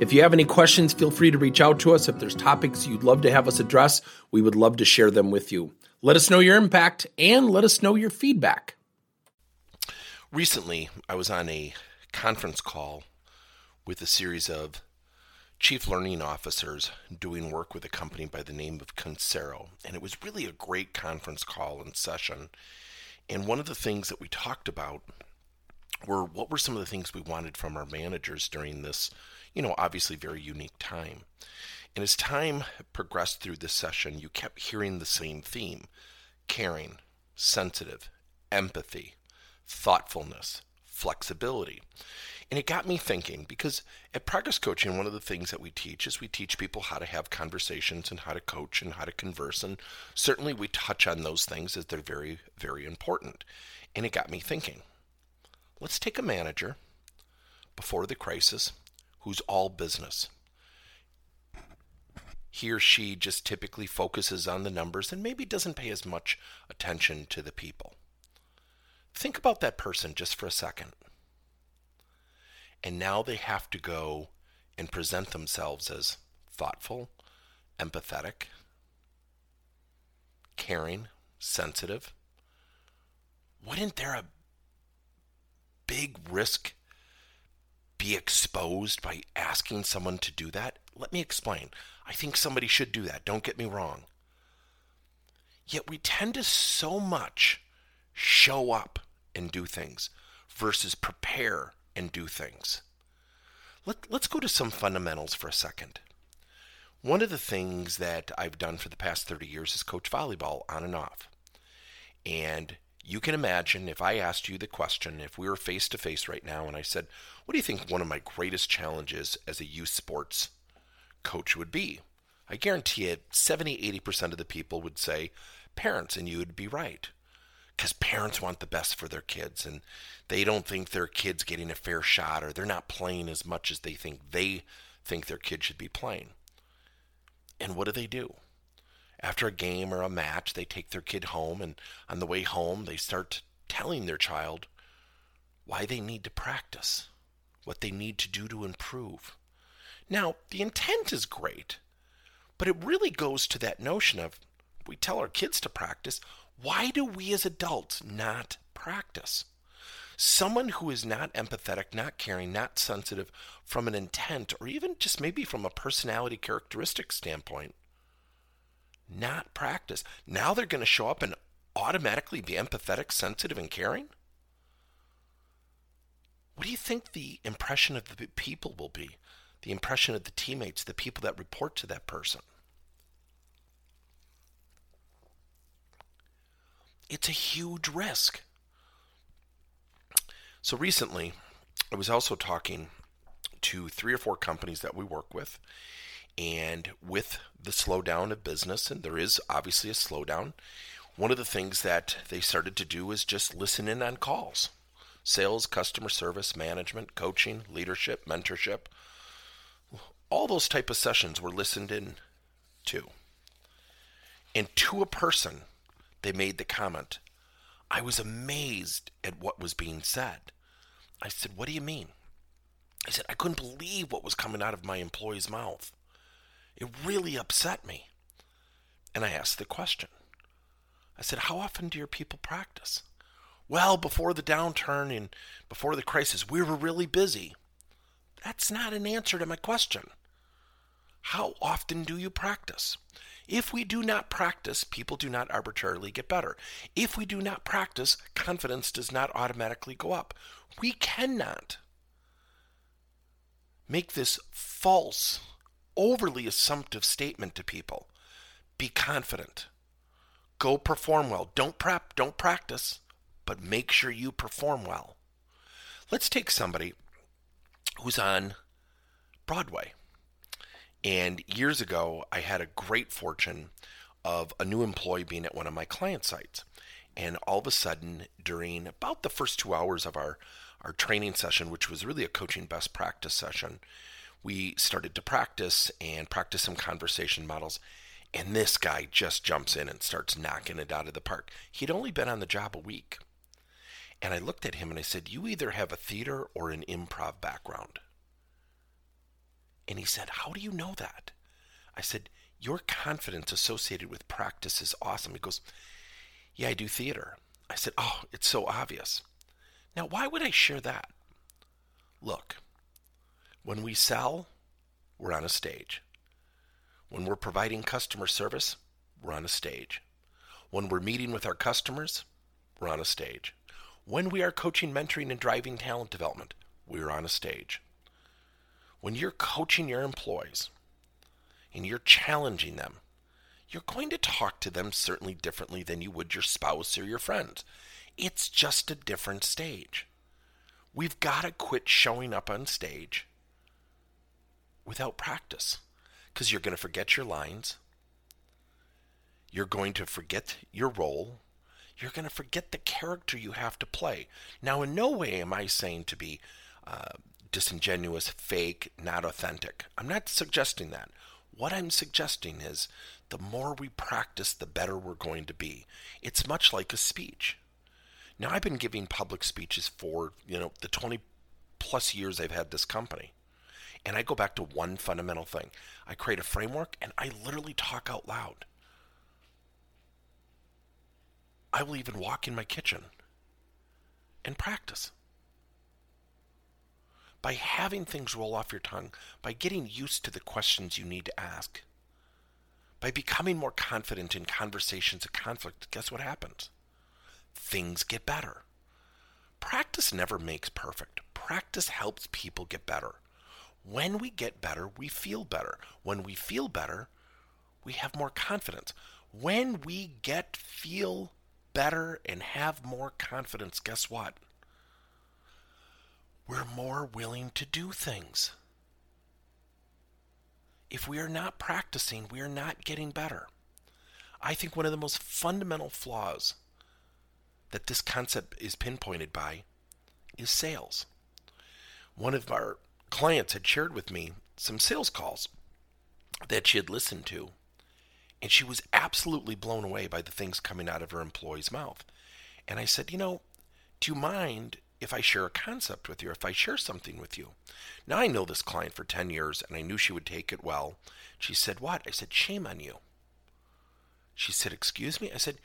If you have any questions, feel free to reach out to us. If there's topics you'd love to have us address, we would love to share them with you. Let us know your impact and let us know your feedback. Recently, I was on a conference call with a series of chief learning officers doing work with a company by the name of Concero. And it was really a great conference call and session. And one of the things that we talked about were what were some of the things we wanted from our managers during this you know, obviously very unique time. And as time progressed through this session, you kept hearing the same theme caring, sensitive, empathy, thoughtfulness, flexibility. And it got me thinking because at Progress Coaching, one of the things that we teach is we teach people how to have conversations and how to coach and how to converse. And certainly we touch on those things as they're very, very important. And it got me thinking let's take a manager before the crisis who's all business. He or she just typically focuses on the numbers and maybe doesn't pay as much attention to the people. Think about that person just for a second. And now they have to go and present themselves as thoughtful, empathetic, caring, sensitive. Wouldn't there a big risk be exposed by asking someone to do that? Let me explain. I think somebody should do that. Don't get me wrong. Yet we tend to so much show up and do things versus prepare and do things. Let, let's go to some fundamentals for a second. One of the things that I've done for the past 30 years is coach volleyball on and off. And you can imagine if I asked you the question, if we were face to face right now, and I said, What do you think one of my greatest challenges as a youth sports coach would be? I guarantee it 70, 80% of the people would say parents, and you would be right. Because parents want the best for their kids, and they don't think their kid's getting a fair shot, or they're not playing as much as they think they think their kid should be playing. And what do they do? After a game or a match, they take their kid home, and on the way home, they start telling their child why they need to practice, what they need to do to improve. Now, the intent is great, but it really goes to that notion of we tell our kids to practice. Why do we as adults not practice? Someone who is not empathetic, not caring, not sensitive from an intent, or even just maybe from a personality characteristic standpoint, not practice. Now they're going to show up and automatically be empathetic, sensitive, and caring? What do you think the impression of the people will be? The impression of the teammates, the people that report to that person? It's a huge risk. So recently, I was also talking to three or four companies that we work with, and with the slowdown of business, and there is obviously a slowdown, one of the things that they started to do is just listen in on calls sales, customer service, management, coaching, leadership, mentorship. All those type of sessions were listened in to. And to a person, they made the comment, I was amazed at what was being said. I said, What do you mean? I said, I couldn't believe what was coming out of my employee's mouth. It really upset me. And I asked the question. I said, How often do your people practice? Well, before the downturn and before the crisis, we were really busy. That's not an answer to my question. How often do you practice? If we do not practice, people do not arbitrarily get better. If we do not practice, confidence does not automatically go up. We cannot make this false overly assumptive statement to people. Be confident. Go perform well. Don't prep, don't practice, but make sure you perform well. Let's take somebody who's on Broadway. And years ago, I had a great fortune of a new employee being at one of my client sites. And all of a sudden, during about the first two hours of our, our training session, which was really a coaching best practice session, we started to practice and practice some conversation models. And this guy just jumps in and starts knocking it out of the park. He'd only been on the job a week. And I looked at him and I said, You either have a theater or an improv background. And he said, How do you know that? I said, Your confidence associated with practice is awesome. He goes, Yeah, I do theater. I said, Oh, it's so obvious. Now, why would I share that? Look, when we sell, we're on a stage. When we're providing customer service, we're on a stage. When we're meeting with our customers, we're on a stage. When we are coaching, mentoring, and driving talent development, we're on a stage. When you're coaching your employees and you're challenging them, you're going to talk to them certainly differently than you would your spouse or your friends. It's just a different stage. We've got to quit showing up on stage without practice because you're going to forget your lines. You're going to forget your role. You're going to forget the character you have to play. Now, in no way am I saying to be uh, disingenuous, fake, not authentic. I'm not suggesting that. What I'm suggesting is the more we practice, the better we're going to be. It's much like a speech. Now, I've been giving public speeches for, you know, the 20 plus years I've had this company. And I go back to one fundamental thing I create a framework and I literally talk out loud. I will even walk in my kitchen and practice. By having things roll off your tongue, by getting used to the questions you need to ask, by becoming more confident in conversations of conflict, guess what happens? Things get better. Practice never makes perfect. Practice helps people get better. When we get better, we feel better. When we feel better, we have more confidence. When we get feel better and have more confidence, guess what? We're more willing to do things. If we are not practicing, we are not getting better. I think one of the most fundamental flaws that this concept is pinpointed by is sales. One of our clients had shared with me some sales calls that she had listened to, and she was absolutely blown away by the things coming out of her employee's mouth. And I said, You know, do you mind if I share a concept with you, if I share something with you? Now, I know this client for 10 years, and I knew she would take it well. She said, What? I said, Shame on you. She said, Excuse me? I said,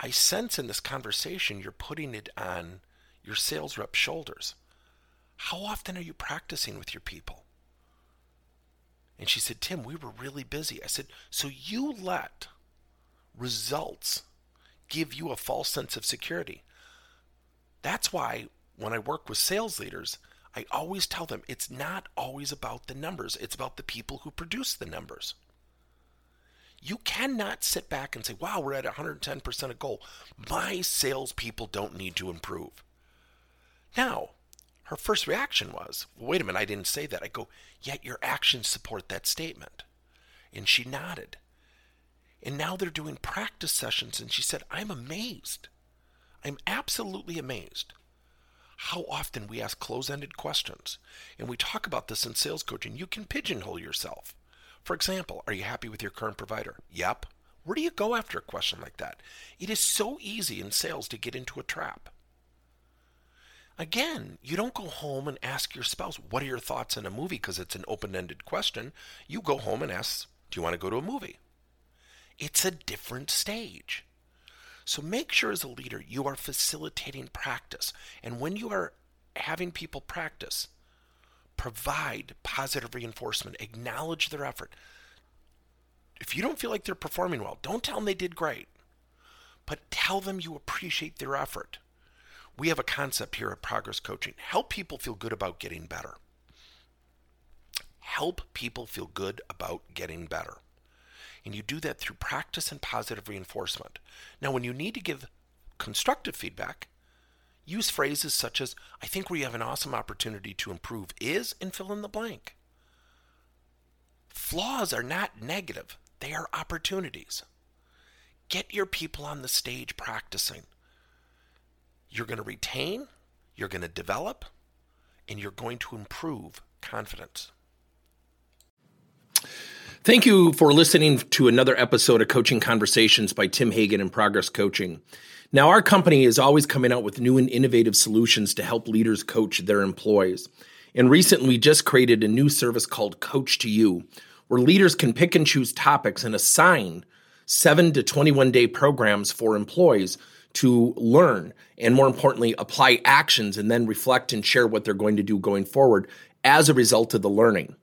I sense in this conversation you're putting it on your sales rep's shoulders. How often are you practicing with your people? And she said, Tim, we were really busy. I said, So you let results give you a false sense of security. That's why when I work with sales leaders, I always tell them it's not always about the numbers, it's about the people who produce the numbers. You cannot sit back and say, wow, we're at 110% of goal. My salespeople don't need to improve. Now, her first reaction was, well, wait a minute, I didn't say that. I go, yet your actions support that statement. And she nodded. And now they're doing practice sessions, and she said, I'm amazed. I'm absolutely amazed how often we ask close ended questions. And we talk about this in sales coaching. You can pigeonhole yourself. For example, are you happy with your current provider? Yep. Where do you go after a question like that? It is so easy in sales to get into a trap. Again, you don't go home and ask your spouse, What are your thoughts on a movie? because it's an open ended question. You go home and ask, Do you want to go to a movie? It's a different stage. So make sure as a leader you are facilitating practice. And when you are having people practice, provide positive reinforcement, acknowledge their effort. If you don't feel like they're performing well, don't tell them they did great, but tell them you appreciate their effort. We have a concept here at Progress Coaching help people feel good about getting better. Help people feel good about getting better. And you do that through practice and positive reinforcement. Now, when you need to give constructive feedback, use phrases such as, I think we have an awesome opportunity to improve is and fill in the blank. Flaws are not negative, they are opportunities. Get your people on the stage practicing. You're going to retain, you're going to develop, and you're going to improve confidence. Thank you for listening to another episode of Coaching Conversations by Tim Hagen and Progress Coaching. Now, our company is always coming out with new and innovative solutions to help leaders coach their employees. And recently, we just created a new service called Coach to You, where leaders can pick and choose topics and assign seven to 21 day programs for employees to learn and, more importantly, apply actions and then reflect and share what they're going to do going forward as a result of the learning.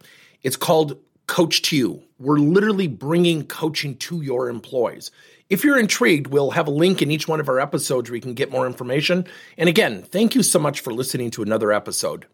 It's called Coach to You. We're literally bringing coaching to your employees. If you're intrigued, we'll have a link in each one of our episodes where you can get more information. And again, thank you so much for listening to another episode.